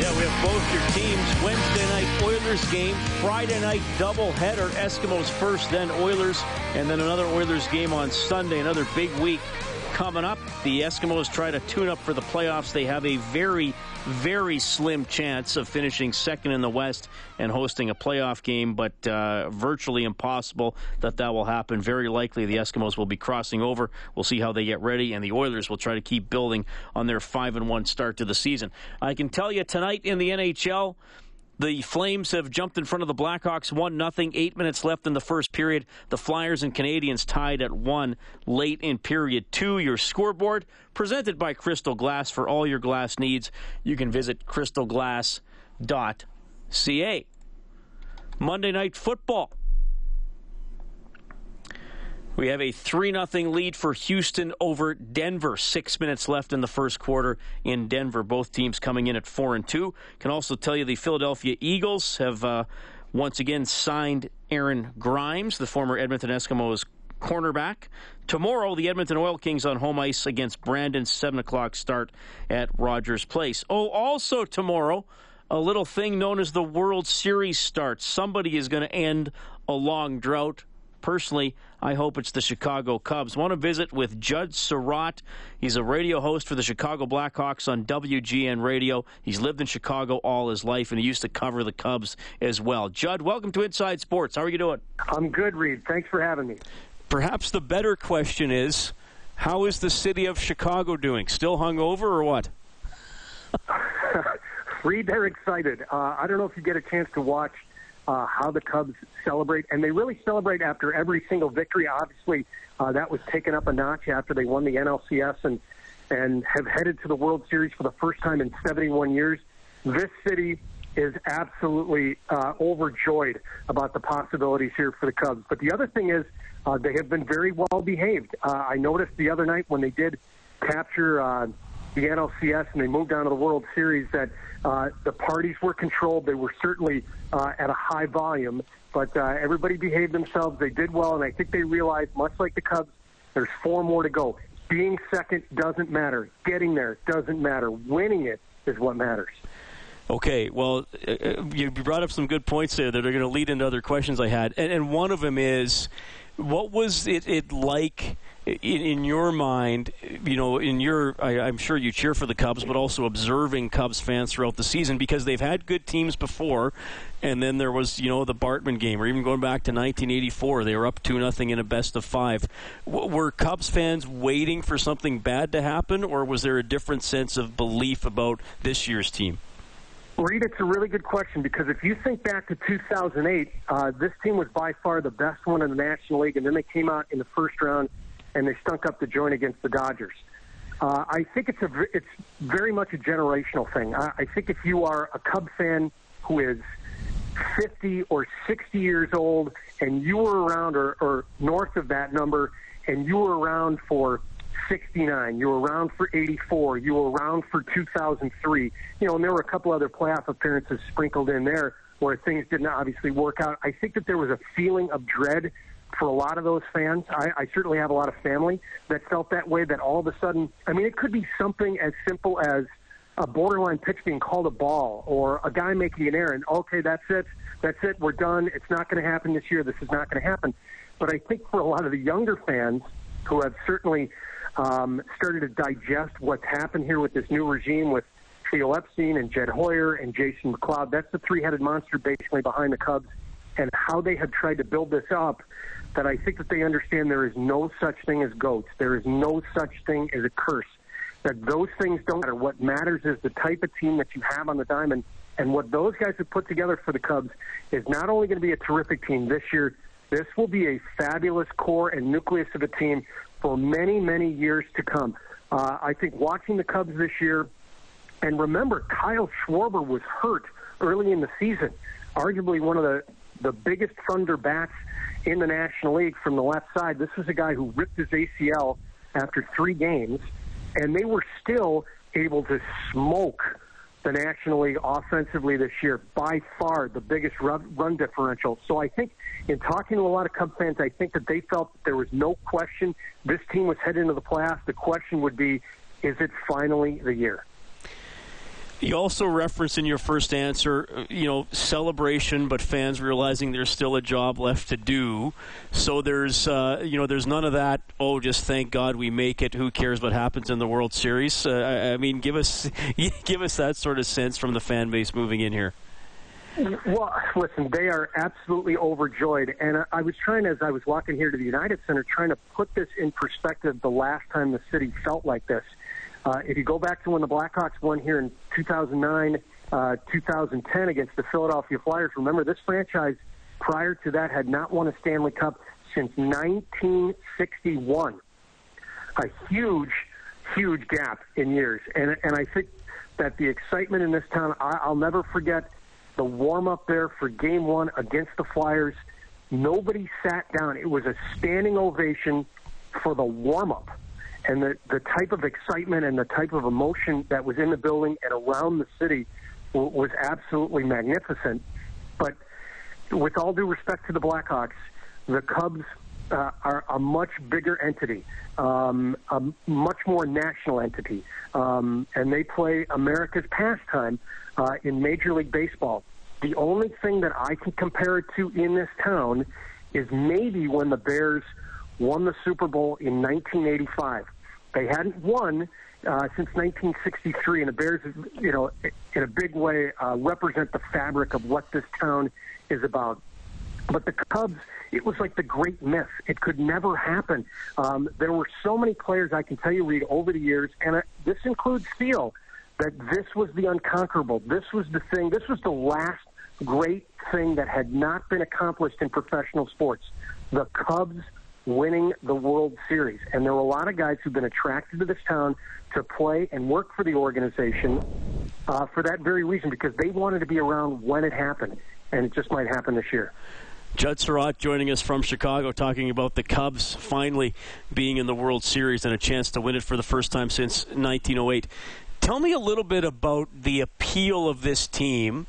Yeah, we have both your teams. Wednesday night Oilers game, Friday night doubleheader. Eskimos first, then Oilers, and then another Oilers game on Sunday. Another big week coming up. The Eskimos try to tune up for the playoffs. They have a very, very slim chance of finishing second in the West and hosting a playoff game, but uh, virtually impossible that that will happen. Very likely the Eskimos will be crossing over. We'll see how they get ready, and the Oilers will try to keep building on their five and one start to the season. I can tell you tonight in the NHL. The Flames have jumped in front of the Blackhawks 1 0. Eight minutes left in the first period. The Flyers and Canadiens tied at 1 late in period 2. Your scoreboard presented by Crystal Glass. For all your glass needs, you can visit crystalglass.ca. Monday Night Football. We have a 3 0 lead for Houston over Denver. Six minutes left in the first quarter in Denver. Both teams coming in at 4 and 2. Can also tell you the Philadelphia Eagles have uh, once again signed Aaron Grimes, the former Edmonton Eskimos cornerback. Tomorrow, the Edmonton Oil Kings on home ice against Brandon, 7 o'clock start at Rogers Place. Oh, also tomorrow, a little thing known as the World Series starts. Somebody is going to end a long drought personally, I hope it's the Chicago Cubs. Want to visit with Judd Surratt. He's a radio host for the Chicago Blackhawks on WGN Radio. He's lived in Chicago all his life, and he used to cover the Cubs as well. Judd, welcome to Inside Sports. How are you doing? I'm good, Reed. Thanks for having me. Perhaps the better question is, how is the city of Chicago doing? Still hungover or what? Reed, they're excited. Uh, I don't know if you get a chance to watch uh, how the Cubs celebrate, and they really celebrate after every single victory. Obviously, uh, that was taken up a notch after they won the NLCS and and have headed to the World Series for the first time in 71 years. This city is absolutely uh, overjoyed about the possibilities here for the Cubs. But the other thing is, uh, they have been very well behaved. Uh, I noticed the other night when they did capture uh, the NLCS and they moved on to the World Series that uh, the parties were controlled. They were certainly uh, at a high volume, but uh, everybody behaved themselves. They did well, and I think they realized, much like the Cubs, there's four more to go. Being second doesn't matter. Getting there doesn't matter. Winning it is what matters. Okay, well, uh, you brought up some good points there that are going to lead into other questions I had, and, one of them is, what was it like? In, your mind, you know, in your, I, I'm sure you cheer for the Cubs, but also observing Cubs fans throughout the season because they've had good teams before, and then there was, you know, the Bartman game, or even going back to 1984, they were up two nothing in a best of five. W- were Cubs fans waiting for something bad to happen, or was there a different sense of belief about this year's team? Reed, it's a really good question because if you think back to 2008, uh, this team was by far the best one in the National League, and then they came out in the first round and they stunk up the joint against the Dodgers. Uh, I think it's a it's very much a generational thing. I, I think if you are a Cub fan who is 50 or 60 years old and you were around or, or north of that number and you were around for 69, you were around for 84, you were around for 2003, you know, and there were a couple other playoff appearances sprinkled in there where things didn't obviously work out. I think that there was a feeling of dread for a lot of those fans. I, I certainly have a lot of family that felt that way. That all of a sudden, I mean, it could be something as simple as a borderline pitch being called a ball or a guy making an error. And okay, that's it. That's it. We're done. It's not going to happen this year. This is not going to happen. But I think for a lot of the younger fans who have certainly um, started to digest what's happened here with this new regime with Theo Epstein and Jed Hoyer and Jason McLeod. That's the three-headed monster basically behind the Cubs and how they have tried to build this up that I think that they understand there is no such thing as goats. There is no such thing as a curse. That those things don't matter. What matters is the type of team that you have on the diamond. And what those guys have put together for the Cubs is not only going to be a terrific team this year, this will be a fabulous core and nucleus of a team for many, many years to come. Uh, I think watching the Cubs this year, and remember, Kyle Schwarber was hurt early in the season, arguably one of the, the biggest thunder bats in the National League from the left side. This was a guy who ripped his ACL after three games, and they were still able to smoke the National League offensively this year. By far the biggest run, run differential. So I think in talking to a lot of Cubs fans, I think that they felt that there was no question this team was heading into the playoffs. The question would be, is it finally the year? You also referenced in your first answer, uh, you know, celebration, but fans realizing there's still a job left to do. So there's, uh, you know, there's none of that. Oh, just thank God we make it. Who cares what happens in the World Series? Uh, I mean, give us, give us that sort of sense from the fan base moving in here. Well, listen, they are absolutely overjoyed. And I was trying, as I was walking here to the United Center, trying to put this in perspective the last time the city felt like this. Uh, if you go back to when the Blackhawks won here in 2009, uh, 2010 against the Philadelphia Flyers, remember this franchise prior to that had not won a Stanley Cup since 1961. A huge, huge gap in years. And, and I think that the excitement in this town, I, I'll never forget the warm up there for game one against the Flyers. Nobody sat down. It was a standing ovation for the warm up and the, the type of excitement and the type of emotion that was in the building and around the city w- was absolutely magnificent. But with all due respect to the Blackhawks, the Cubs uh, are a much bigger entity, um, a much more national entity, um, and they play America's pastime uh, in Major League Baseball. The only thing that I can compare it to in this town is maybe when the Bears won the Super Bowl in 1985. They hadn't won uh, since 1963, and the Bears, you know, in a big way, uh, represent the fabric of what this town is about. But the Cubs, it was like the great myth. It could never happen. Um, there were so many players I can tell you, Reed, over the years, and uh, this includes Steele, that this was the unconquerable. This was the thing. This was the last great thing that had not been accomplished in professional sports. The Cubs winning the World Series. And there were a lot of guys who've been attracted to this town to play and work for the organization uh, for that very reason, because they wanted to be around when it happened. And it just might happen this year. Judd Surratt joining us from Chicago, talking about the Cubs finally being in the World Series and a chance to win it for the first time since 1908. Tell me a little bit about the appeal of this team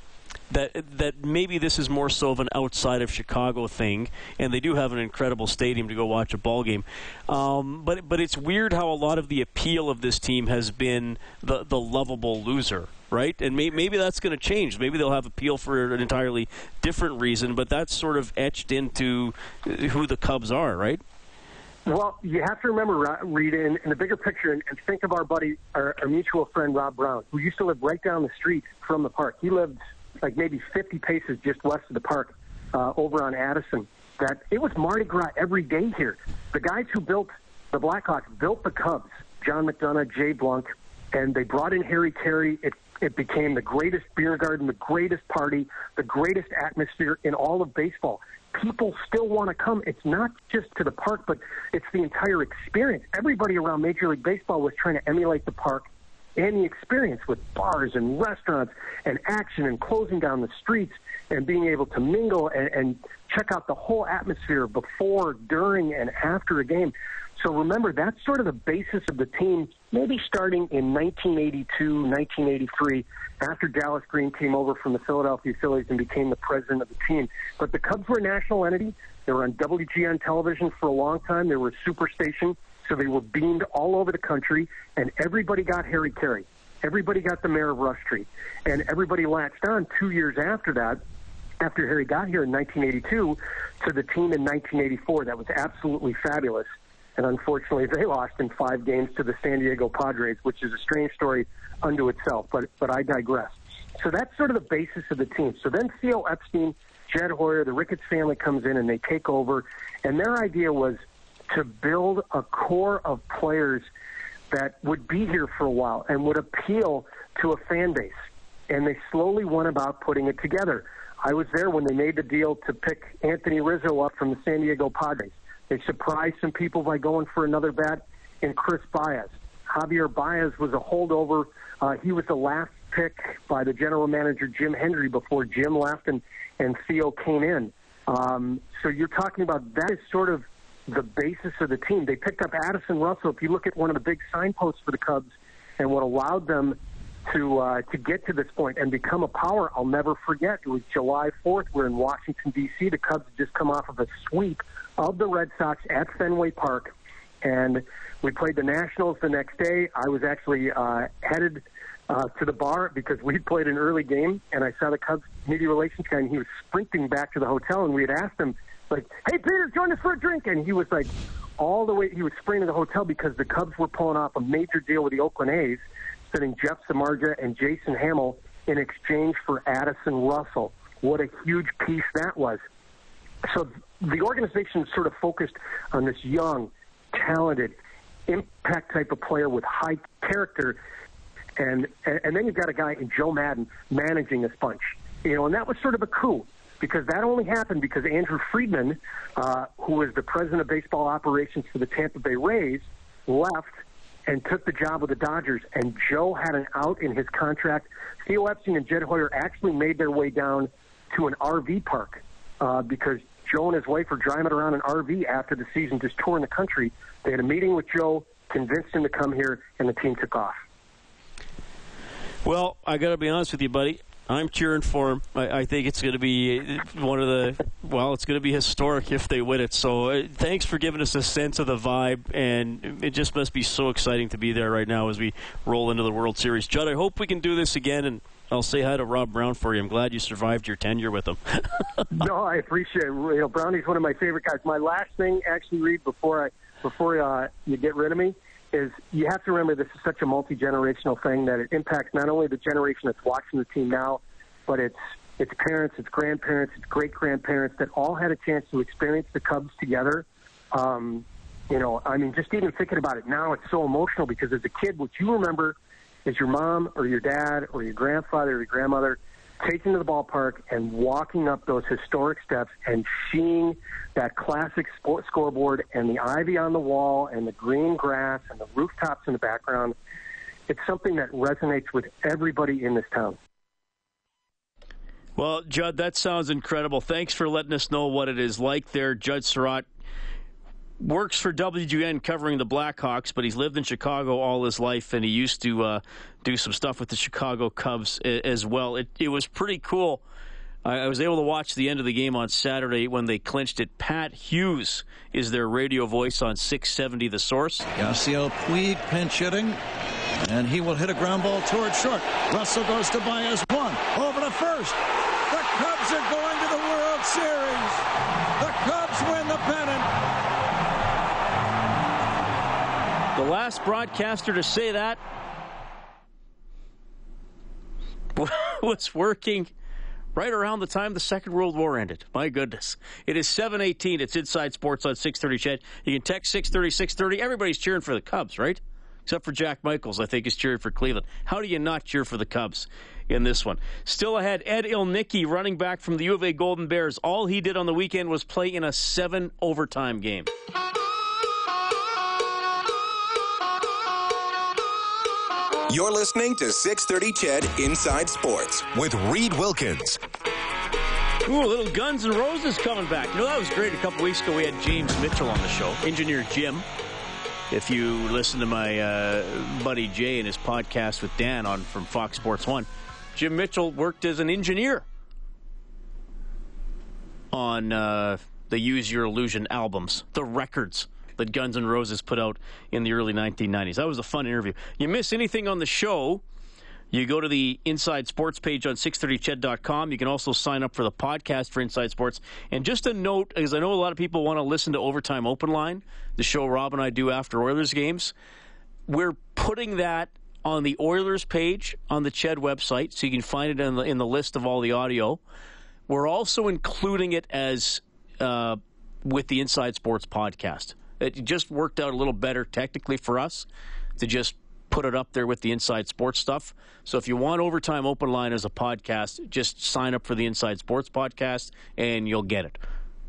that that maybe this is more so of an outside of Chicago thing, and they do have an incredible stadium to go watch a ball game. Um, but but it's weird how a lot of the appeal of this team has been the the lovable loser, right? And may, maybe that's going to change. Maybe they'll have appeal for an entirely different reason, but that's sort of etched into who the Cubs are, right? Well, you have to remember, Reed, in, in the bigger picture, and, and think of our buddy, our, our mutual friend Rob Brown, who used to live right down the street from the park. He lived like maybe 50 paces just west of the park uh, over on Addison, that it was Mardi Gras every day here. The guys who built the Blackhawks built the Cubs, John McDonough, Jay Blunk, and they brought in Harry Caray. It, it became the greatest beer garden, the greatest party, the greatest atmosphere in all of baseball. People still want to come. It's not just to the park, but it's the entire experience. Everybody around Major League Baseball was trying to emulate the park and the experience with bars and restaurants and action and closing down the streets and being able to mingle and, and check out the whole atmosphere before, during, and after a game. So remember, that's sort of the basis of the team, maybe starting in 1982, 1983, after Dallas Green came over from the Philadelphia Phillies and became the president of the team. But the Cubs were a national entity. They were on WGN television for a long time. They were a superstation. So they were beamed all over the country, and everybody got Harry Caray. Everybody got the mayor of Rush Street. And everybody latched on two years after that, after Harry got here in 1982, to the team in 1984. That was absolutely fabulous. and unfortunately they lost in five games to the San Diego Padres, which is a strange story unto itself. But but I digress. So that's sort of the basis of the team. So then Theo Epstein, Jed Hoyer, the Ricketts family comes in and they take over, and their idea was to build a core of players that would be here for a while and would appeal to a fan base. And they slowly went about putting it together. I was there when they made the deal to pick Anthony Rizzo up from the San Diego Padres. They surprised some people by going for another bat in Chris Baez. Javier Baez was a holdover. Uh, he was the last pick by the general manager Jim Hendry before Jim left and and Theo came in. Um, so you're talking about that is sort of the basis of the team. They picked up Addison Russell. If you look at one of the big signposts for the Cubs and what allowed them to uh, to get to this point and become a power, I'll never forget. It was July 4th. We're in Washington D.C. The Cubs just come off of a sweep of the Red Sox at Fenway Park, and we played the Nationals the next day. I was actually uh, headed uh, to the bar because we played an early game, and I saw the Cubs media relations guy, and he was sprinting back to the hotel, and we had asked him like, "Hey, Peter, join us for a drink," and he was like, all the way he was sprinting to the hotel because the Cubs were pulling off a major deal with the Oakland A's, sending Jeff Samardzija and Jason Hammel in exchange for Addison Russell. What a huge piece that was. So the organization sort of focused on this young, talented, impact type of player with high character, and and then you've got a guy in Joe Maddon managing this bunch, you know, and that was sort of a coup because that only happened because Andrew Friedman, uh, who was the president of baseball operations for the Tampa Bay Rays, left and took the job with the Dodgers, and Joe had an out in his contract. Theo Epstein and Jed Hoyer actually made their way down to an RV park uh, because Joe and his wife were driving around an RV after the season, just touring the country. They had a meeting with Joe, convinced him to come here, and the team took off. Well, I got to be honest with you, buddy. I'm cheering for him. I, I think it's going to be one of the well, it's going to be historic if they win it. So uh, thanks for giving us a sense of the vibe, and it just must be so exciting to be there right now as we roll into the World Series. Judd, I hope we can do this again, and I'll say hi to Rob Brown for you. I'm glad you survived your tenure with him. no, I appreciate it. You know, Brownie's one of my favorite guys. My last thing, actually, Reed, before I before uh, you get rid of me, is you have to remember this is such a multi generational thing that it impacts not only the generation that's watching the team now, but it's its parents, its grandparents, its great grandparents that all had a chance to experience the Cubs together. Um, you know, I mean, just even thinking about it now, it's so emotional because as a kid, what you remember is your mom or your dad or your grandfather or your grandmother taking to the ballpark and walking up those historic steps and seeing that classic sport scoreboard and the ivy on the wall and the green grass and the rooftops in the background. It's something that resonates with everybody in this town. Well, Judd, that sounds incredible. Thanks for letting us know what it is like there. Judd Surratt works for WGN covering the Blackhawks, but he's lived in Chicago all his life, and he used to uh, do some stuff with the Chicago Cubs as well. It, it was pretty cool. I was able to watch the end of the game on Saturday when they clinched it. Pat Hughes is their radio voice on 670 The Score. Yasiel Puig pinch hitting, and he will hit a ground ball toward short. Russell goes to Baez one over to first. The Cubs are going to the World Series. The Cubs win the pennant. The last broadcaster to say that was working right around the time the Second World War ended. My goodness. It is 718. It's Inside Sports on 630 CHED. You can text 630 630. Everybody's cheering for the Cubs, right? Except for Jack Michaels, I think, is cheering for Cleveland. How do you not cheer for the Cubs in this one? Still ahead, Ed Ilnicki, running back from the U of A Golden Bears. All he did on the weekend was play in a seven overtime game. You're listening to 630 CHED Inside Sports with Reed Wilkins. Ooh, a little Guns N' Roses coming back. You know, that was great. A couple weeks ago, we had James Mitchell on the show, engineer Jim. If you listen to my uh, buddy Jay and his podcast with Dan on from Fox Sports One, Jim Mitchell worked as an engineer on uh, the Use Your Illusion albums, the records that Guns N' Roses put out in the early 1990s. That was a fun interview. You miss anything on the show, You go to the Inside Sports page on 630ched.com. You can also sign up for the podcast for Inside Sports. And just a note, because I know a lot of people want to listen to Overtime Open Line, the show Rob and I do after Oilers games. We're putting that on the Oilers page on the Ched website, so you can find it in the, in the list of all the audio. We're also including it as uh, with the Inside Sports podcast. It just worked out a little better technically for us to just put it up there with the Inside Sports stuff. So if you want Overtime Open Line as a podcast, just sign up for the Inside Sports podcast and you'll get it.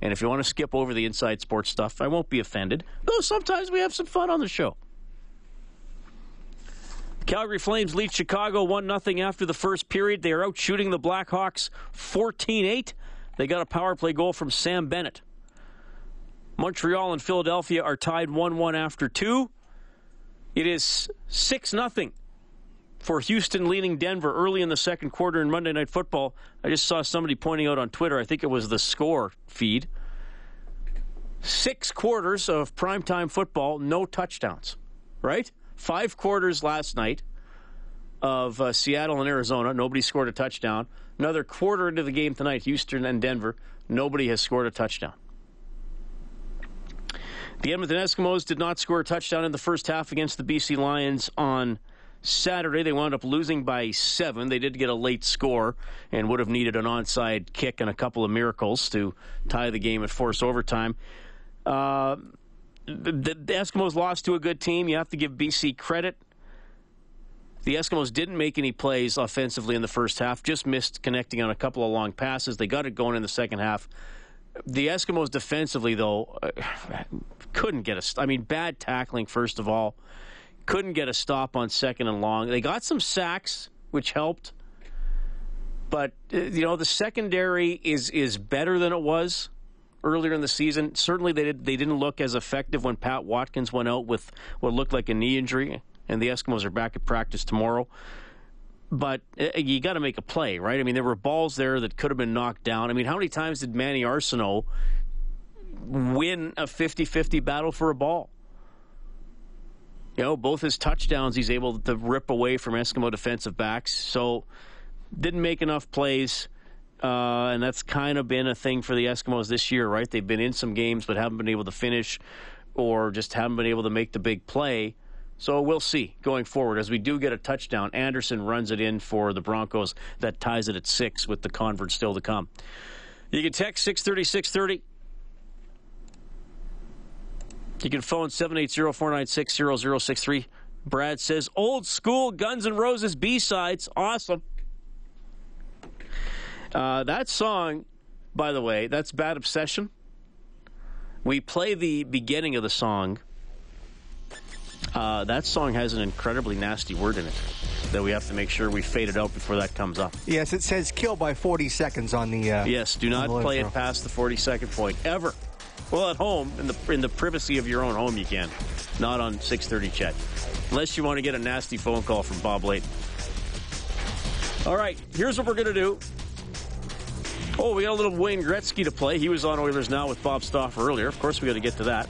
And if you want to skip over the Inside Sports stuff, I won't be offended. Though sometimes we have some fun on the show. Calgary Flames lead Chicago 1 0 after the first period. They are out shooting the Blackhawks 14 8. They got a power play goal from Sam Bennett. Montreal and Philadelphia are tied 1 1 after two. It is 6 0 for Houston leading Denver early in the second quarter in Monday Night Football. I just saw somebody pointing out on Twitter, I think it was the score feed. Six quarters of primetime football, no touchdowns, right? Five quarters last night of uh, Seattle and Arizona, nobody scored a touchdown. Another quarter into the game tonight, Houston and Denver, nobody has scored a touchdown. The Edmonton Eskimos did not score a touchdown in the first half against the BC Lions on Saturday. They wound up losing by seven. They did get a late score and would have needed an onside kick and a couple of miracles to tie the game at force overtime. Uh, the, the Eskimos lost to a good team. You have to give BC credit. The Eskimos didn't make any plays offensively in the first half, just missed connecting on a couple of long passes. They got it going in the second half. The Eskimos defensively, though, uh, couldn't get a. I mean, bad tackling first of all, couldn't get a stop on second and long. They got some sacks, which helped, but uh, you know the secondary is is better than it was earlier in the season. Certainly, they did, they didn't look as effective when Pat Watkins went out with what looked like a knee injury, and the Eskimos are back at practice tomorrow but uh, you got to make a play, right? I mean, there were balls there that could have been knocked down. I mean, how many times did Manny Arceneaux win a 50 50 battle for a ball? You know, both his touchdowns he's able to rip away from Eskimo defensive backs. So, didn't make enough plays. Uh, and that's kind of been a thing for the Eskimos this year, right? They've been in some games but haven't been able to finish or just haven't been able to make the big play. So we'll see going forward. As we do get a touchdown, Anderson runs it in for the Broncos. That ties it at six with the convert still to come. You can text 630 630. You can phone 780 496 0063. Brad says, old school Guns N' Roses B sides. Awesome. Uh, that song, by the way, that's Bad Obsession. We play the beginning of the song uh, that song has an incredibly nasty word in it that we have to make sure we fade it out before that comes up. Yes, it says kill by 40 seconds on the. Uh, yes, do not play it past the 40 second point ever. Well, at home in the in the privacy of your own home, you can. Not on 6:30 CHED, unless you want to get a nasty phone call from Bob Layton. All right, here's what we're gonna do. Oh, we got a little Wayne Gretzky to play. He was on Oilers Now with Bob Stauffer earlier. Of course, we got to get to that.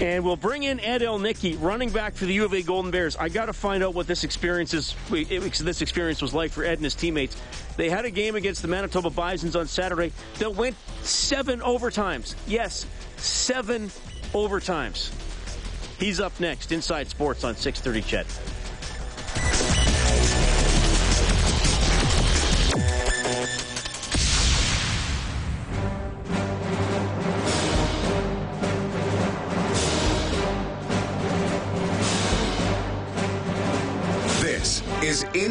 And we'll bring in Ed Ilnicki, running back for the U of A Golden Bears. I got to find out what this experience is. This experience was like for Ed and his teammates. They had a game against the Manitoba Bisons on Saturday that went seven overtimes. Yes, seven overtimes. He's up next. Inside Sports on 6:30. Ched.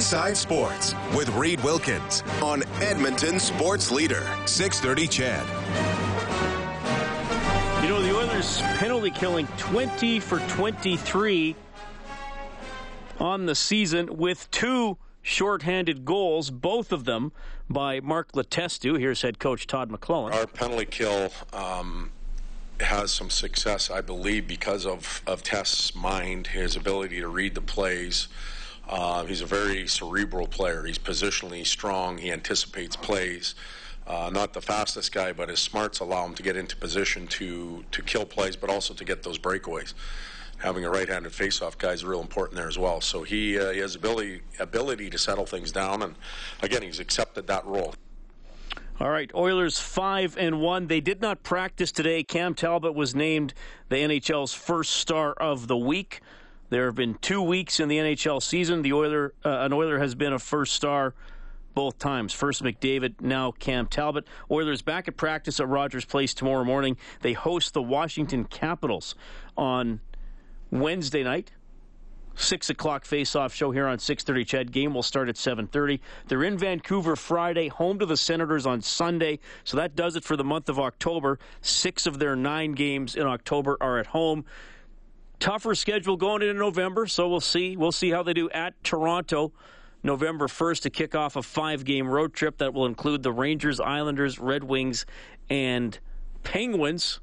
Inside Sports with Reed Wilkins on Edmonton Sports Leader, 630 CHED. You know, the Oilers penalty killing 20 for 23 on the season with two shorthanded goals, both of them by Mark Letestu. Here's head coach Todd McLellan. Our penalty kill um, has some success, I believe, because of, of Test's mind, his ability to read the plays. Uh, he's a very cerebral player. He's positionally strong. He anticipates plays. Uh, not the fastest guy, but his smarts allow him to get into position to to kill plays, but also to get those breakaways. having a right-handed face-off guy is real important there as well. So he, uh, he has ability ability to settle things down, and again, he's accepted that role. All right, Oilers five and one. They did not practice today. Cam Talbot was named the NHL's first star of the week. There have been two weeks in the NHL season. The Oiler, uh, an Oiler has been a first star both times. First McDavid, now Cam Talbot. Oilers back at practice at Rogers Place tomorrow morning. They host the Washington Capitals on Wednesday night. Six o'clock face-off show here on six thirty. CHED game will start at 7:30. They're in Vancouver Friday, home to the Senators on Sunday. So that does it for the month of October. Six of their nine games in October are at home. Tougher schedule going into November, so we'll see. We'll see how they do at Toronto. November 1st to kick off a five game road trip that will include the Rangers, Islanders, Red Wings, and Penguins.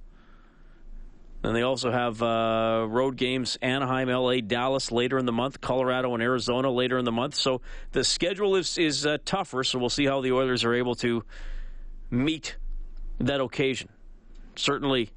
And they also have uh, road games Anaheim, LA, Dallas later in the month, Colorado and Arizona later in the month. So the schedule is, is uh, tougher, so we'll see how the Oilers are able to meet that occasion. Certainly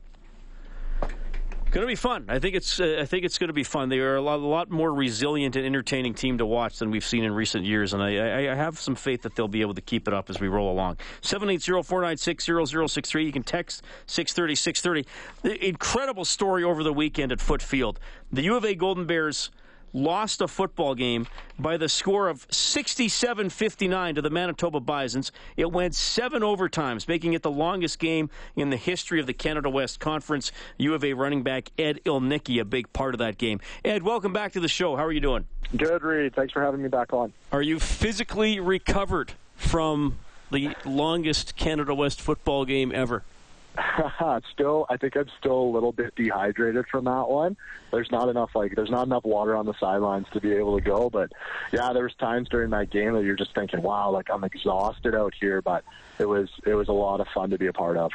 Going to be fun. I think it's. Uh, I think it's going to be fun. They are a lot, a lot, more resilient and entertaining team to watch than we've seen in recent years, and I, I, have some faith that they'll be able to keep it up as we roll along. 780-496-0063. You can text 630 630. Incredible story over the weekend at Foote Field. The U of A Golden Bears lost a football game by the score of 67 59 to the Manitoba Bisons. It went seven overtimes, making it the longest game in the history of the Canada West Conference. U of A running back Ed Ilnicki, a big part of that game. Ed, welcome back to the show. How are you doing? Good, Reed. Thanks for having me back on. Are you physically recovered from the longest Canada West football game ever? still, I think I'm still a little bit dehydrated from that one. There's not enough like there's not enough water on the sidelines to be able to go. But yeah, there was times during that game that you're just thinking, wow, like I'm exhausted out here. But it was it was a lot of fun to be a part of.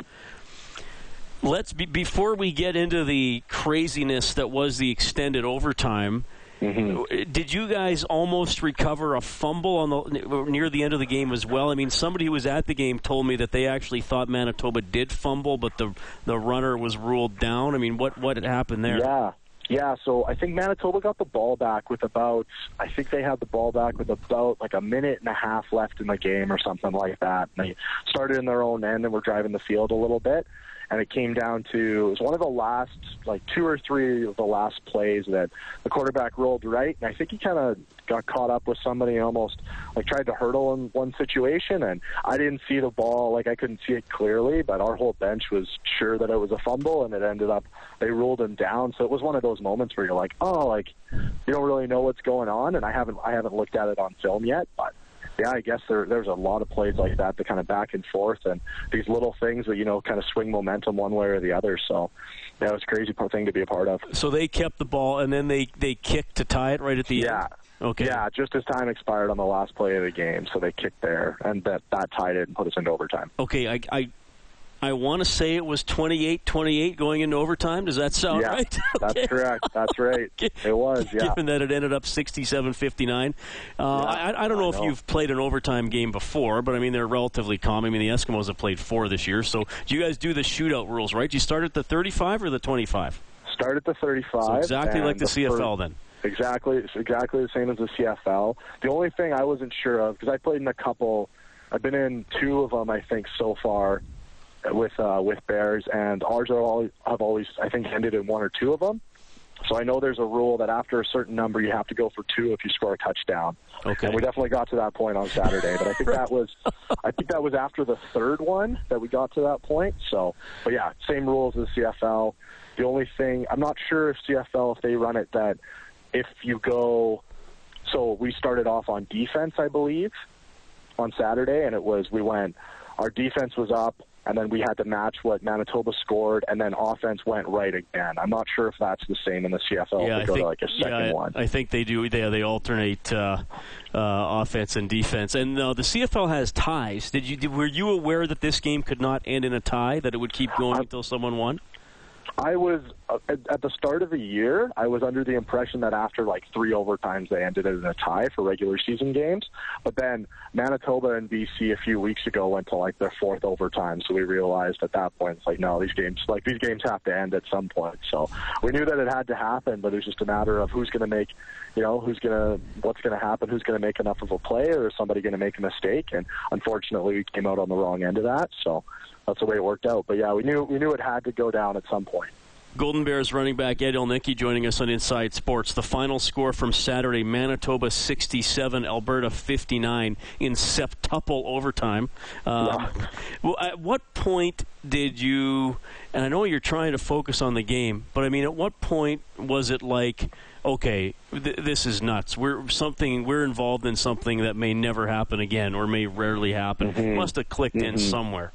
Let's be, before we get into the craziness that was the extended overtime. Mm-hmm. Did you guys almost recover a fumble on the near the end of the game as well? I mean, somebody who was at the game told me that they actually thought Manitoba did fumble, but the the runner was ruled down. I mean, what what had happened there? Yeah. Yeah, so I think Manitoba got the ball back with about I think they had the ball back with about like a minute and a half left in the game or something like that. And they started in their own end and were driving the field a little bit and it came down to it was one of the last like two or three of the last plays that the quarterback rolled right, and I think he kind of got caught up with somebody almost like tried to hurdle in one situation, and I didn't see the ball like I couldn't see it clearly, but our whole bench was sure that it was a fumble, and it ended up they ruled him down. So it was one of those moments where you're like, oh, like you don't really know what's going on, and I haven't I haven't looked at it on film yet, but yeah, I guess there there's a lot of plays like that, the kind of back and forth, and these little things that you know kind of swing momentum one way or the other. So, yeah, it was a crazy thing to be a part of. So they kept the ball, and then they they kicked to tie it right at the end. yeah. end. Okay. Yeah, just as time expired on the last play of the game, so they kicked there, and that that tied it and put us into overtime. Okay, I, I I want to say it was 28-28 going into overtime. Does that sound yeah, right? okay. That's correct. That's right. It was, yeah. Given that it ended up 67-59. Uh, yeah, I, I, don't know, know if you've played an overtime game before, but I mean, they're relatively common. I mean, the Eskimos have played four this year. So do you guys do the shootout rules, right? Do you start at the 35 or the 25? Start at the 35. So exactly like the, the CFL first, then. Exactly. It's exactly the same as the CFL. The only thing I wasn't sure of, because I played in a couple, I've been in two of them, I think, so far with uh, with Bears, and ours are all have always I think ended in one or two of them. So I know there's a rule that after a certain number you have to go for two if you score a touchdown. Okay. And we definitely got to that point on Saturday, but I think that was I think that was after the third one that we got to that point. So, but yeah, same rules as CFL. The only thing I'm not sure if CFL if they run it that if you go so we started off on defense, I believe, on Saturday and it was we went our defense was up and then we had to match what Manitoba scored, and then offense went right again. I'm not sure if that's the same in the CFL. Yeah, I think, like a second yeah, one. I think they do. They they alternate uh, uh, offense and defense. And uh, the CFL has ties. Did you did, were you aware that this game could not end in a tie? That it would keep going until someone won? I was uh, at the start of the year. I was under the impression that after like three overtimes, they ended it in a tie for regular season games. But then Manitoba and BC a few weeks ago went to like their fourth overtime, so we realized at that point it's like no, these games like these games have to end at some point. So we knew that it had to happen, but it was just a matter of who's going to make, you know, who's going to what's going to happen, who's going to make enough of a play, or is somebody going to make a mistake. And unfortunately, we came out on the wrong end of that. So that's the way it worked out. But yeah, we knew we knew it had to go down at some point. Golden Bears running back Ed Ilnicki joining us on Inside Sports. The final score from Saturday: Manitoba 67, Alberta 59 in septuple overtime. Um, yeah. Well, at what point did you? And I know you're trying to focus on the game, but I mean, at what point was it like? okay, th- this is nuts. We're something. We're involved in something that may never happen again, or may rarely happen. Mm-hmm. Must have clicked mm-hmm. in somewhere.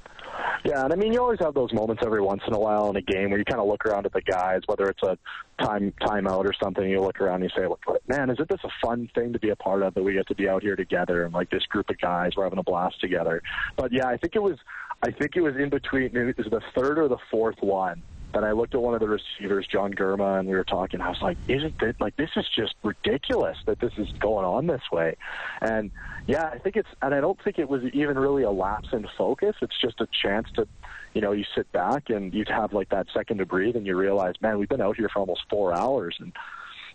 Yeah, and I mean, you always have those moments every once in a while in a game where you kind of look around at the guys, whether it's a time timeout or something. You look around and you say, "Look, "Man, isn't this a fun thing to be a part of? That we get to be out here together and like this group of guys, we're having a blast together." But yeah, I think it was, I think it was in between. It was the third or the fourth one and I looked at one of the receivers, John Germa, and we were talking. I was like, "Isn't it like this is just ridiculous that this is going on this way?" And yeah, I think it's, and I don't think it was even really a lapse in focus. It's just a chance to, you know, you sit back and you have like that second to breathe, and you realize, man, we've been out here for almost four hours, and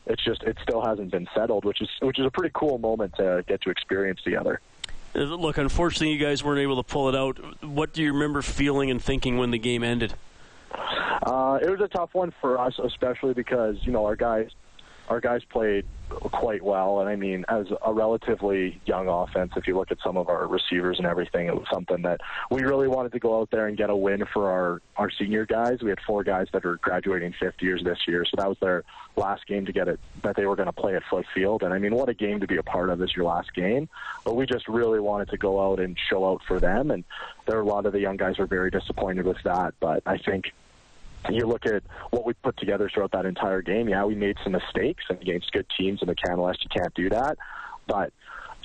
it's just it still hasn't been settled, which is which is a pretty cool moment to get to experience together. Uh, look, unfortunately, you guys weren't able to pull it out. What do you remember feeling and thinking when the game ended? Uh, it was a tough one for us, especially because you know our guys, our guys played quite well, and I mean, as a relatively young offense, if you look at some of our receivers and everything, it was something that we really wanted to go out there and get a win for our our senior guys. We had four guys that are graduating fifth years this year, so that was their last game to get it that they were going to play at Foote Field. And I mean, what a game to be a part of is your last game. But we just really wanted to go out and show out for them, and there are a lot of the young guys were very disappointed with that. But I think you look at what we put together throughout that entire game. Yeah, we made some mistakes and against good teams in the Canada you can't do that. But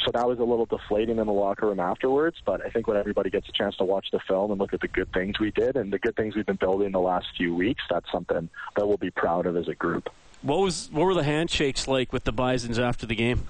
so that was a little deflating in the locker room afterwards. But I think when everybody gets a chance to watch the film and look at the good things we did and the good things we've been building the last few weeks, that's something that we'll be proud of as a group. What was what were the handshakes like with the Bisons after the game?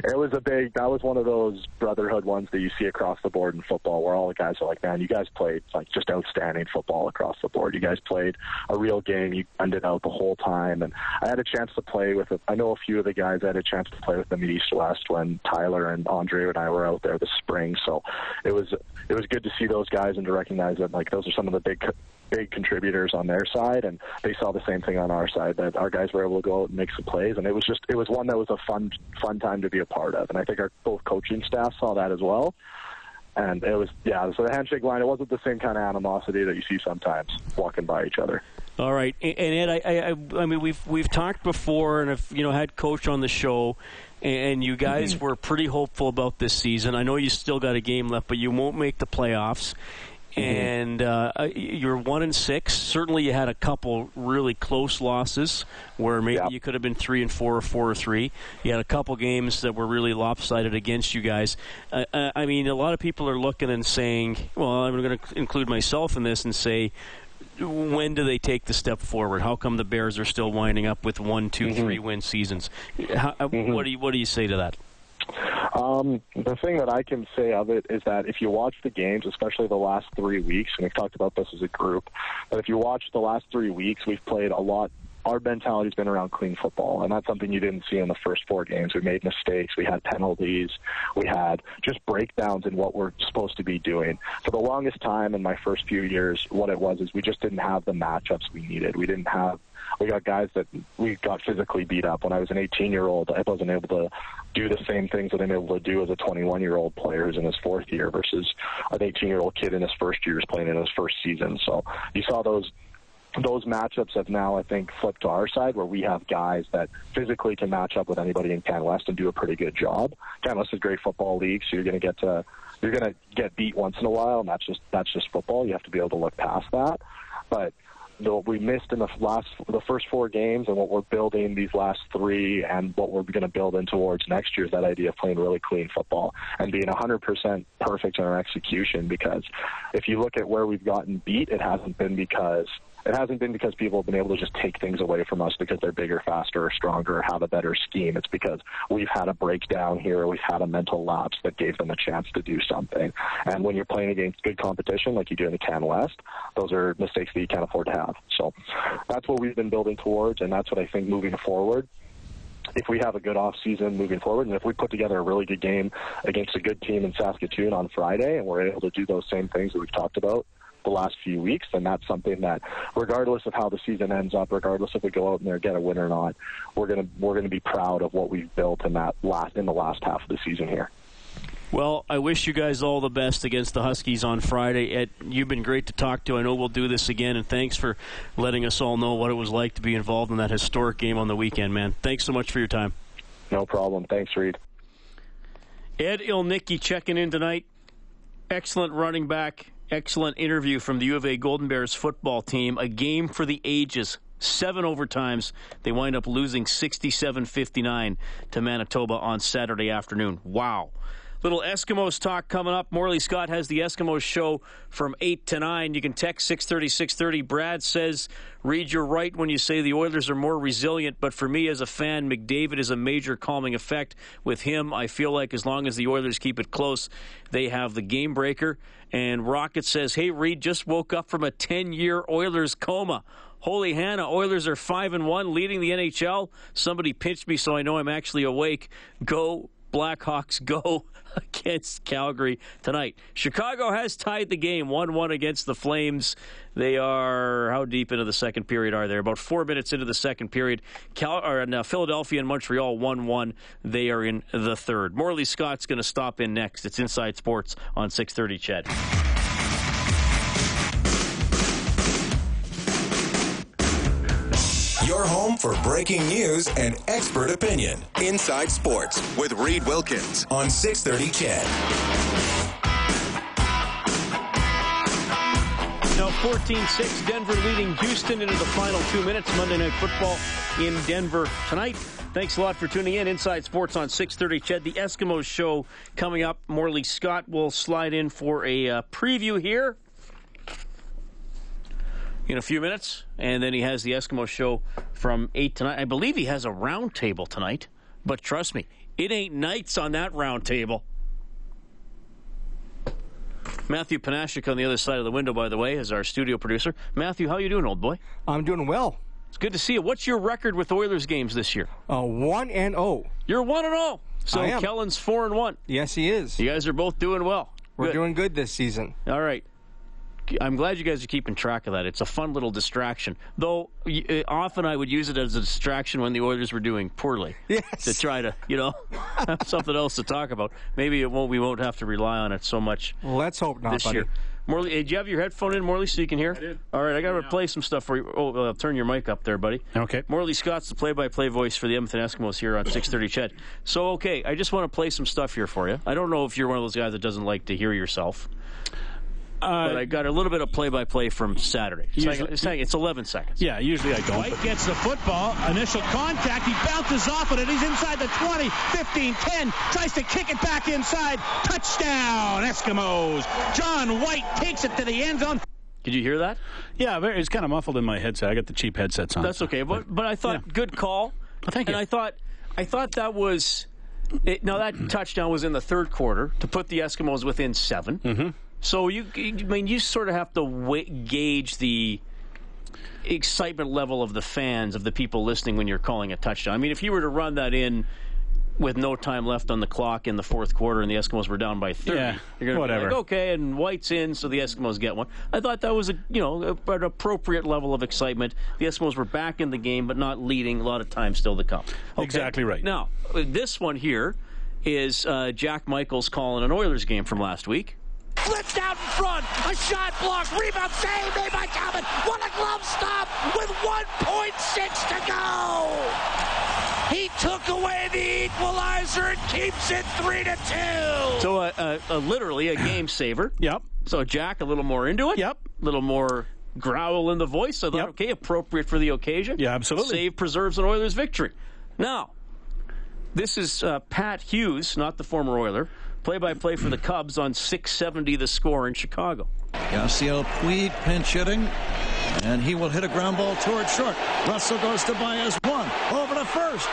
It was a big. That was one of those brotherhood ones that you see across the board in football, where all the guys are like, "Man, you guys played like just outstanding football across the board. You guys played a real game. You ended out the whole time." And I had a chance to play with. I know a few of the guys. I had a chance to play with them at East West when Tyler and Andre and I were out there this spring. So it was it was good to see those guys and to recognize that like those are some of the big big contributors on their side, and they saw the same thing on our side that our guys were able to go out and make some plays, and it was just it was one that was a fun fun time to be a part of, and I think our both coaching staff saw that as well. And it was yeah, so the handshake line it wasn't the same kind of animosity that you see sometimes walking by each other. All right, and Ed, I, I, I mean we've we've talked before, and have you know had coach on the show, and you guys mm-hmm. were pretty hopeful about this season. I know you still got a game left, but you won't make the playoffs. Mm-hmm. and uh, uh, you're one and six. Certainly, you had a couple really close losses where maybe you could have been three and four or four or three. You had a couple games that were really lopsided against you guys. Uh, uh I mean, a lot of people are looking and saying, "Well, I'm going to include myself in this and say." When do they take the step forward? How come the Bears are still winding up with one, two, mm-hmm. three win seasons? How, mm-hmm. What do you what do you say to that? Um, the thing that I can say of it is that if you watch the games, especially the last three weeks, and we've talked about this as a group, but if you watch the last three weeks, we've played a lot our mentality's been around clean football, and that's something you didn't see in the first four games. We made mistakes, we had penalties, we had just breakdowns in what we're supposed to be doing. For the longest time in my first few years, what it was is we just didn't have the matchups we needed. We didn't have we got guys that we got physically beat up. When I was an 18 year old, I wasn't able to do the same things that I'm able to do as a 21 year old player who's in his fourth year versus an 18 year old kid in his first year is playing in his first season. So you saw those those matchups have now, I think, flipped to our side where we have guys that physically can match up with anybody in Can West and do a pretty good job. Can West is a great football league, so you're going to get to you're going to get beat once in a while, and that's just that's just football. You have to be able to look past that. But what we missed in the last the first four games and what we're building these last three and what we're going to build in towards next year is that idea of playing really clean football and being 100% perfect in our execution because if you look at where we've gotten beat it hasn't been because it hasn't been because people have been able to just take things away from us because they're bigger, faster, or stronger, or have a better scheme. It's because we've had a breakdown here, we've had a mental lapse that gave them a chance to do something. And when you're playing against good competition like you do in the Can West, those are mistakes that you can't afford to have. So that's what we've been building towards, and that's what I think moving forward if we have a good off season moving forward, and if we put together a really good game against a good team in Saskatoon on Friday, and we're able to do those same things that we've talked about the last few weeks, then that's something that, regardless of how the season ends up, regardless if we go out and there get a win or not, we're gonna we're gonna be proud of what we've built in that last in the last half of the season here. Well, I wish you guys all the best against the Huskies on Friday. Ed, you've been great to talk to. I know we'll do this again, and thanks for letting us all know what it was like to be involved in that historic game on the weekend, man. Thanks so much for your time. No problem. Thanks, Reed. Ed Ilnicki checking in tonight. Excellent running back. Excellent interview from the U of A Golden Bears football team. A game for the ages. Seven overtimes. They wind up losing 67 59 to Manitoba on Saturday afternoon. Wow. Little Eskimos talk coming up. Morley Scott has the Eskimos show from 8 to 9. You can text 630 630. Brad says, Reed, you're right when you say the Oilers are more resilient, but for me as a fan, McDavid is a major calming effect. With him, I feel like as long as the Oilers keep it close, they have the game breaker. And Rocket says, Hey, Reed, just woke up from a 10 year Oilers coma. Holy Hannah, Oilers are 5 and 1, leading the NHL. Somebody pinched me so I know I'm actually awake. Go Blackhawks go against Calgary tonight. Chicago has tied the game 1 1 against the Flames. They are, how deep into the second period are they? About four minutes into the second period. Cal, or, uh, Philadelphia and Montreal 1 1. They are in the third. Morley Scott's going to stop in next. It's Inside Sports on 630 CHED. Your home for breaking news and expert opinion. Inside Sports with Reed Wilkins on 630 CHED. Now 14-6, Denver leading Houston into the final two minutes. Monday Night Football in Denver tonight. Thanks a lot for tuning in. Inside Sports on 630 CHED, The Eskimos show coming up. Morley Scott will slide in for a uh, preview here in a few minutes, and then he has the Eskimo show from eight tonight. I believe he has a round table tonight, but trust me, it ain't nights on that round table. Matthew Panashik on the other side of the window, by the way, is our studio producer. Matthew, how you doing, old boy? I'm doing well. It's good to see you. What's your record with Oilers games this year? Uh, one and zero. Oh. You're one and zero. Oh. So I am. Kellen's four and one. Yes, he is. You guys are both doing well. We're Good. doing good this season. All right. I'm glad you guys are keeping track of that. It's a fun little distraction. Though uh, often I would use it as a distraction when the Oilers were doing poorly. Yes. To try to, you know, have something else to talk about. Maybe it won't. We won't have to rely on it so much. Let's hope not, this buddy. year. Morley, hey, do you have your headphone in, Morley, so you can hear? I did. All right, I got to play some stuff for you. Oh, uh, turn your mic up there, buddy. Okay. Morley Scott's the play-by-play voice for the Edmonton Eskimos here on 6:30 CHED. So, okay, I just want to play some stuff here for you. I don't know if you're one of those guys that doesn't like to hear yourself. Uh, but I got a little bit of play-by-play from Saturday. It's, Usually- like- it's, like- it's 11 seconds. yeah, usually I don't. White but- gets the football. Initial contact. He bounces off of it. He's inside the 20, 15, 10. Tries to kick it back inside. Touchdown, Eskimos. John White takes it to the end zone. Did you hear that? yeah, very, it's kind of muffled in my headset. I got the cheap headsets on. That's okay. But but I thought Yeah. good call. Well, thank and. I thought I thought that was it, now that touchdown was in the third quarter to put the Eskimos within 7 Mm-hmm. So you I mean you sort of have to gauge the excitement level of the fans of the people listening when you're calling a touchdown. I mean if you were to run that in with no time left on the clock in the fourth quarter and the Eskimos were down by 30. Yeah, you're going to be like, okay, and White's in, so the Eskimos get one. I thought that was a you know an appropriate level of excitement. The Eskimos were back in the game, but not leading. A lot of time still to come. Okay? Exactly right. Now, this one here is uh, Jack Michaels calling an Oilers game from last week. Flipped out in front. A shot blocked. Rebound save made by Talbot. What a glove stop with 1.6 to go. He took away the equalizer and keeps it 3 to 2. So, uh, uh, uh, literally a game saver. Yep. So Jack a little more into it. Yep. A little more growl in the voice. I thought, Yep. okay, appropriate for the occasion. Yeah, absolutely. Save preserves an Oilers victory. Now, this is uh, Pat Hughes, not the former Oiler, play-by-play for the Cubs on 670 the score in Chicago. Yasiel Puig pinch hitting. And he will hit a ground ball toward short. Russell goes to Baez one. Over to first.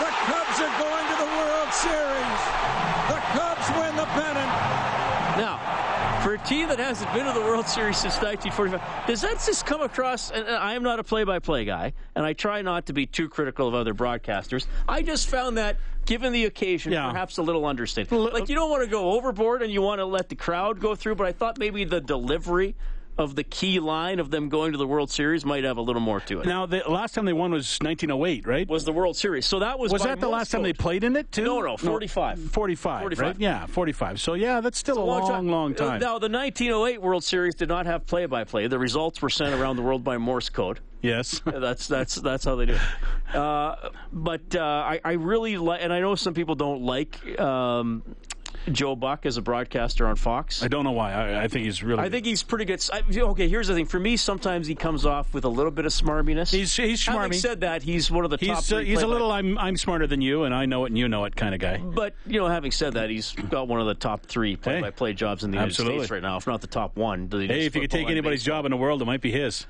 The Cubs are going to the World Series. The Cubs win the pennant. Now, for a team that hasn't been to the World Series since 1945, does that just come across? And I am not a play-by-play guy, and I try not to be too critical of other broadcasters. I just found that, given the occasion, Yeah. perhaps a little understated. Like you don't want to go overboard, and you want to let the crowd go through. But I thought maybe the delivery of the key line of them going to the World Series might have a little more to it. Now, the last time they won was 1908, right? was the World Series? So that was Was that the last time they played in it, too? No, no, 45. 45, 45. right? Yeah, 45. So, yeah, that's still It's a long, long time. Uh, Now, the 1908 World Series did not have play-by-play. The results were sent around the world by Morse code. yes. That's that's that's how they do it. Uh, but uh, I, I really like, and I know some people don't like um, Joe Buck as a broadcaster on Fox. I don't know why. I, I think he's really. I think he's pretty good. I, okay, here's the thing. For me, sometimes he comes off with a little bit of smarminess. He's he's Having said that, he's one of the top. He's uh, he's a little. I'm I'm smarter than you, and I know it, and you know it, kind of guy. But you know, having said that, he's got one of the top three play-by-play jobs in the United absolutely. States right now, if not the top one. Hey, if you could take anybody's baseball. job in the world, it might be his.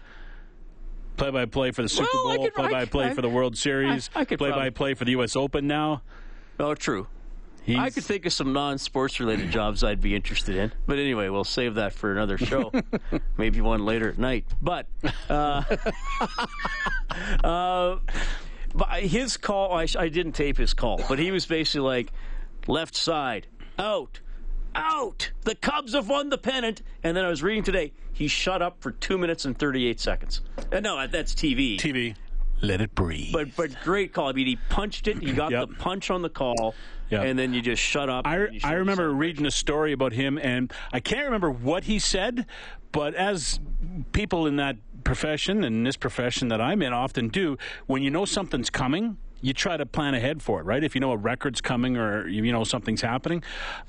Play by play for the Super Well, Bowl, could- play by play I- for the World Series, I could play by play for the U.S. Open now. Oh, true. He's, I could think of some non-sports related jobs I'd be interested in, but anyway, we'll save that for another show, maybe one later at night. But, uh, uh, but his call, I, I didn't tape his call, but he was basically like, left side, out, out. The Cubs have won the pennant. And then I was reading today, he shut up for two minutes and 38 seconds. And no, that's TV. TV. Let it breathe. But but great call. I mean, he punched it. He got Yep. the punch on the call, Yep. and then you just shut up. I, and you showed I remember reading a story about him, and I can't remember what he said, but as people in that profession and this profession that I'm in often do, when you know something's coming, you try to plan ahead for it, right? If you know a record's coming or you you know something's happening.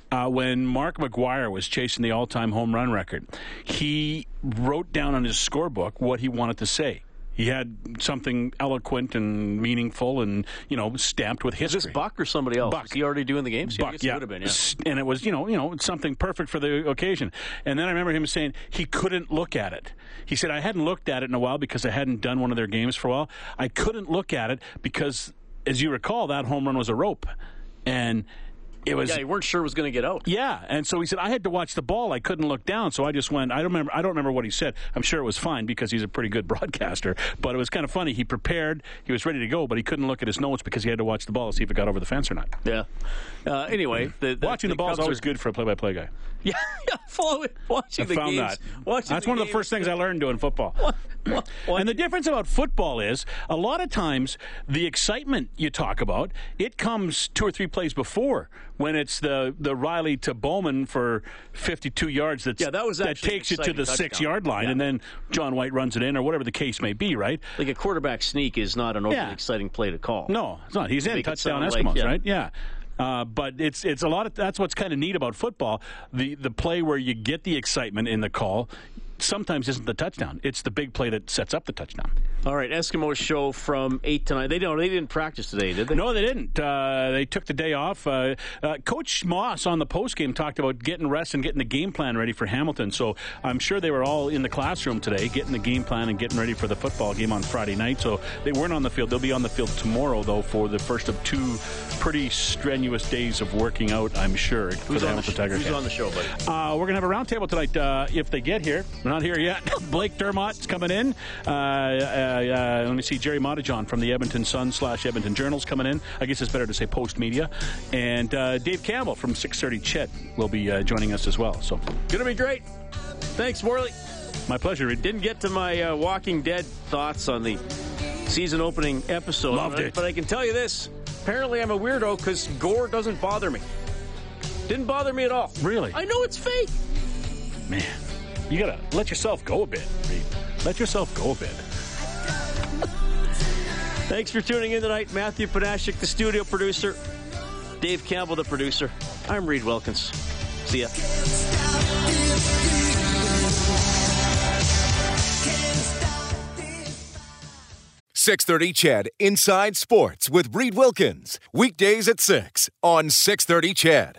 Uh, when Mark McGwire was chasing the all-time home run record, he wrote down on his scorebook what he wanted to say. He had something eloquent and meaningful, and you know, stamped with Is history. this Buck or somebody else? Buck. Was he already doing the games? Buck, it yeah. would have been. Yeah. And it was, you know, you know, something perfect for the occasion. And then I remember him saying he couldn't look at it. He said I hadn't looked at it in a while because I hadn't done one of their games for a while. I couldn't look at it because, as you recall, that home run was a rope, and it was Yeah, you weren't sure it was going to get out. yeah, and so he said I had to watch the ball. I couldn't look down, so I just went. I don't remember. I don't remember what he said. I'm sure it was fine because he's a pretty good broadcaster. But it was kind of funny. He prepared. He was ready to go, but he couldn't look at his notes because he had to watch the ball to see if it got over the fence or not. Yeah. Uh, anyway, the, the, Watching the, ball is always are- good for a play-by-play guy. Yeah, follow it. Watching I the found games. that. Watching That's the one of the first things I learned doing football. What- And the difference about football is a lot of times the excitement you talk about it comes two or three plays before when it's the the Reilly to Bowman for 52 yards that's, Yeah, that was an takes you to the touchdown. six yard line Yeah. and then John White runs it in or whatever the case may be right Like a quarterback sneak is not an overly Yeah. exciting play to call. no it's not he's in touchdown sound like- Eskimos yeah. right yeah uh, but it's it's a lot of that's what's kind of neat about football the the play where you get the excitement in the call sometimes isn't the touchdown it's the big play that sets up the touchdown All right, Eskimo show from eight to nine. They don't. They didn't practice today, did they? No, they didn't. Uh, they took the day off. Uh, uh, Coach Maas on the post game talked about getting rest and getting the game plan ready for Hamilton. So I'm sure they were all in the classroom today, getting the game plan and getting ready for the football game on Friday night. So they weren't on the field. They'll be on the field tomorrow, though, for the first of two pretty strenuous days of working out. I'm sure for Who's the on the, sh- Tigers. who's on the show, buddy? Uh, we're going to have a roundtable tonight uh, if they get here. Not here yet. Blake Dermott's coming in. Uh, uh, uh, let me see. Gerry Moddejonge from the Edmonton Sun slash Edmonton Journal's coming in. I guess it's better to say Post Media. And uh, Dave Campbell from 630 CHED will be uh, joining us as well. So Gonna be great. Thanks, Morley. my pleasure. Reed. Didn't get to my uh, Walking Dead thoughts on the season opening episode. Loved but, I- it. But I can tell you this. Apparently, I'm a weirdo because gore doesn't bother me. Didn't bother me at all. Really? I know it's fake. Man, you got to let yourself go a bit, Reed. Let yourself go a bit. Thanks for tuning in tonight. Matthew Panashik, the studio producer. Dave Campbell, the producer. I'm Reed Wilkins. See ya. 630 CHED Inside Sports with Reed Wilkins. Weekdays at 6 on 630 CHED.